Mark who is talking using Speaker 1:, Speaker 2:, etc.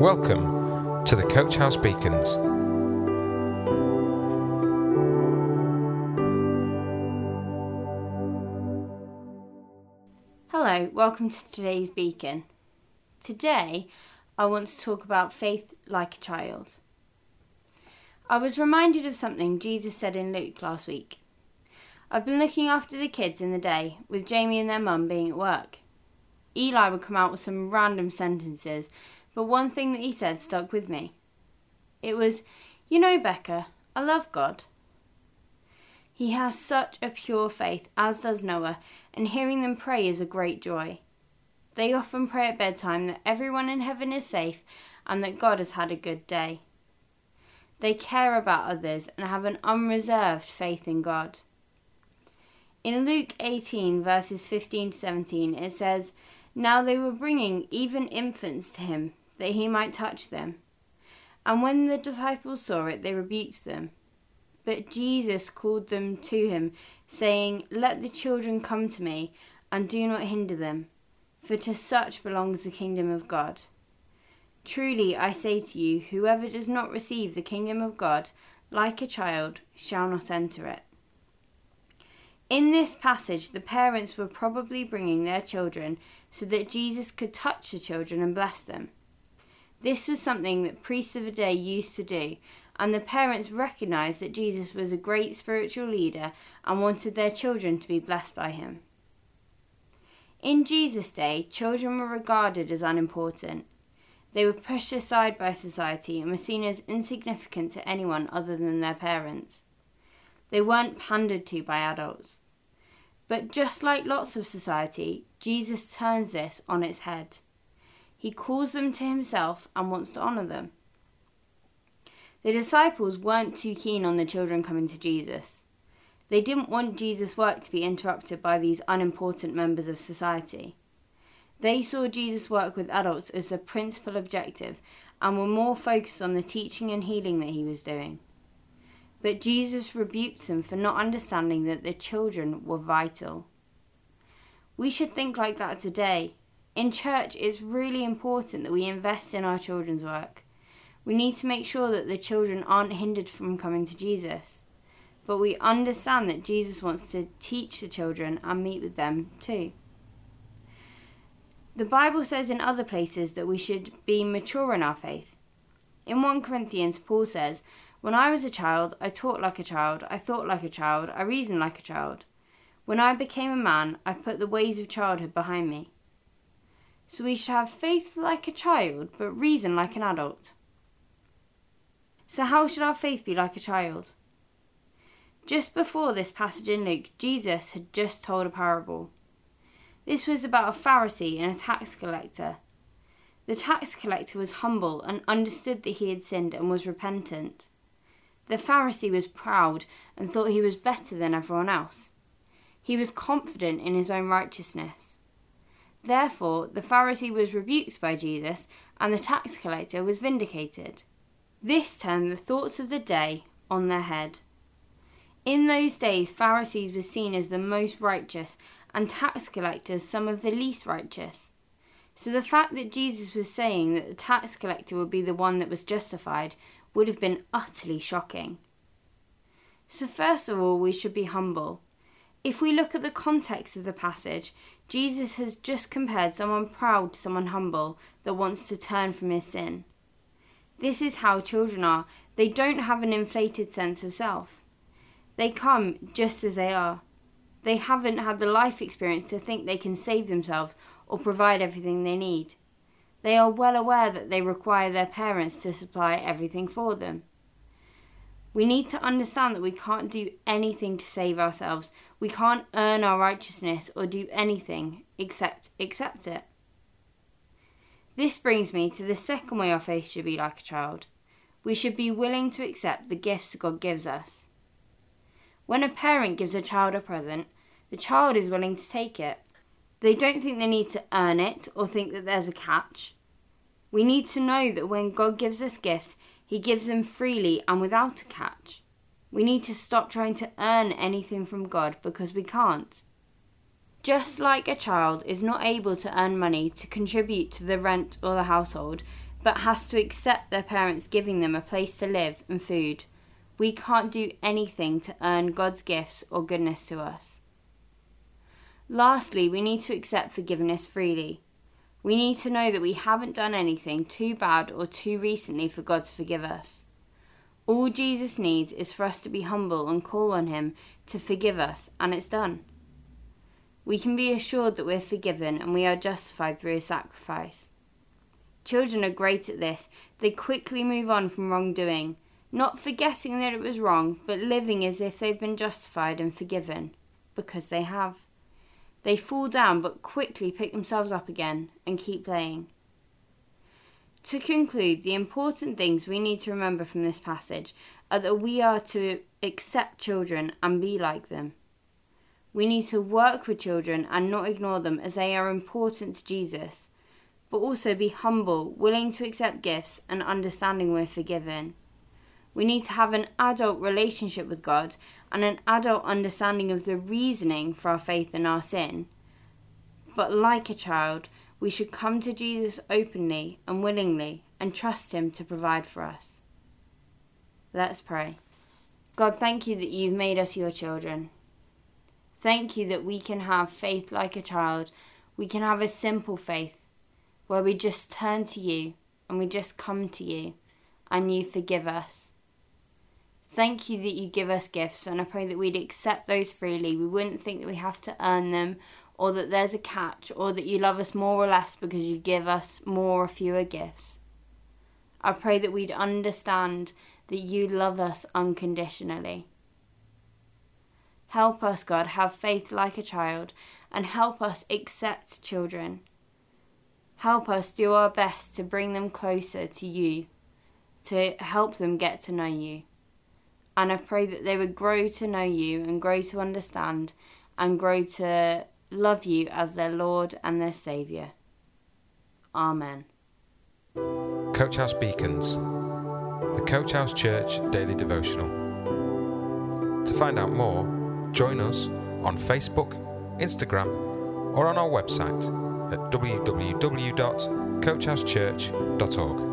Speaker 1: Welcome to the Coach House Beacons.
Speaker 2: Hello, welcome to today's Beacon. Today, I want to talk about faith like a child. I was reminded of something Jesus said in Luke last week. I've been looking after the kids in the day, with Jamie and their mum being at work. Eli would come out with some random sentences, but one thing that he said stuck with me. It was, You know, Becca, I love God. He has such a pure faith, as does Noah, and hearing them pray is a great joy. They often pray at bedtime that everyone in heaven is safe and that God has had a good day. They care about others and have an unreserved faith in God. In Luke 18, verses 15 to 17, it says, Now they were bringing even infants to him, that he might touch them. And when the disciples saw it, they rebuked them. But Jesus called them to him, saying, Let the children come to me, and do not hinder them, for to such belongs the kingdom of God. Truly I say to you, whoever does not receive the kingdom of God like a child shall not enter it. In this passage, the parents were probably bringing their children so that Jesus could touch the children and bless them. This was something that priests of the day used to do, and the parents recognized that Jesus was a great spiritual leader and wanted their children to be blessed by him. In Jesus' day, children were regarded as unimportant. They were pushed aside by society and were seen as insignificant to anyone other than their parents. They weren't pandered to by adults. But just like lots of society, Jesus turns this on its head. He calls them to himself and wants to honour them. The disciples weren't too keen on the children coming to Jesus. They didn't want Jesus' work to be interrupted by these unimportant members of society. They saw Jesus' work with adults as the principal objective and were more focused on the teaching and healing that he was doing. But Jesus rebuked them for not understanding that the children were vital. We should think like that today. In church, it's really important that we invest in our children's work. We need to make sure that the children aren't hindered from coming to Jesus. But we understand that Jesus wants to teach the children and meet with them too. The Bible says in other places that we should be mature in our faith. In 1 Corinthians, Paul says, when I was a child, I talked like a child, I thought like a child, I reasoned like a child. When I became a man, I put the ways of childhood behind me. So we should have faith like a child, but reason like an adult. So, how should our faith be like a child? Just before this passage in Luke, Jesus had just told a parable. This was about a Pharisee and a tax collector. The tax collector was humble and understood that he had sinned and was repentant. The Pharisee was proud and thought he was better than everyone else. He was confident in his own righteousness. Therefore, the Pharisee was rebuked by Jesus, and the tax collector was vindicated. This turned the thoughts of the day on their head. In those days, Pharisees were seen as the most righteous, and tax collectors some of the least righteous. So the fact that Jesus was saying that the tax collector would be the one that was justified would have been utterly shocking. So, first of all, we should be humble. If we look at the context of the passage, Jesus has just compared someone proud to someone humble that wants to turn from his sin. This is how children are. They don't have an inflated sense of self. They come just as they are. They haven't had the life experience to think they can save themselves or provide everything they need. They are well aware that they require their parents to supply everything for them. We need to understand that we can't do anything to save ourselves. We can't earn our righteousness or do anything except accept it. This brings me to the second way our faith should be like a child. We should be willing to accept the gifts God gives us. When a parent gives a child a present, the child is willing to take it. They don't think they need to earn it or think that there's a catch. We need to know that when God gives us gifts, He gives them freely and without a catch. We need to stop trying to earn anything from God because we can't. Just like a child is not able to earn money to contribute to the rent or the household, but has to accept their parents giving them a place to live and food. We can't do anything to earn God's gifts or goodness to us. Lastly, we need to accept forgiveness freely. We need to know that we haven't done anything too bad or too recently for God to forgive us. All Jesus needs is for us to be humble and call on Him to forgive us, and it's done. We can be assured that we're forgiven and we are justified through His sacrifice. Children are great at this. They quickly move on from wrongdoing, not forgetting that it was wrong, but living as if they've been justified and forgiven, because they have. They fall down but quickly pick themselves up again and keep playing. To conclude, the important things we need to remember from this passage are that we are to accept children and be like them. We need to work with children and not ignore them as they are important to Jesus but also be humble, willing to accept gifts, and understanding we're forgiven. We need to have an adult relationship with God and an adult understanding of the reasoning for our faith and our sin. But like a child, we should come to Jesus openly and willingly and trust Him to provide for us. Let's pray. God, thank you that you've made us your children. Thank you that we can have faith like a child. We can have a simple faith where we just turn to you and we just come to you and you forgive us. Thank you that you give us gifts, and I pray that we'd accept those freely. We wouldn't think that we have to earn them, or that there's a catch, or that you love us more or less because you give us more or fewer gifts. I pray that we'd understand that you love us unconditionally. Help us, God, have faith like a child, and help us accept children. Help us do our best to bring them closer to you, to help them get to know you. And I pray that they would grow to know you and grow to understand and grow to love you as their Lord and their Saviour. Amen.
Speaker 1: Coach House Beacons, the Coach House Church Daily Devotional. To find out more, join us on Facebook, Instagram, or on our website at www.coachhousechurch.org.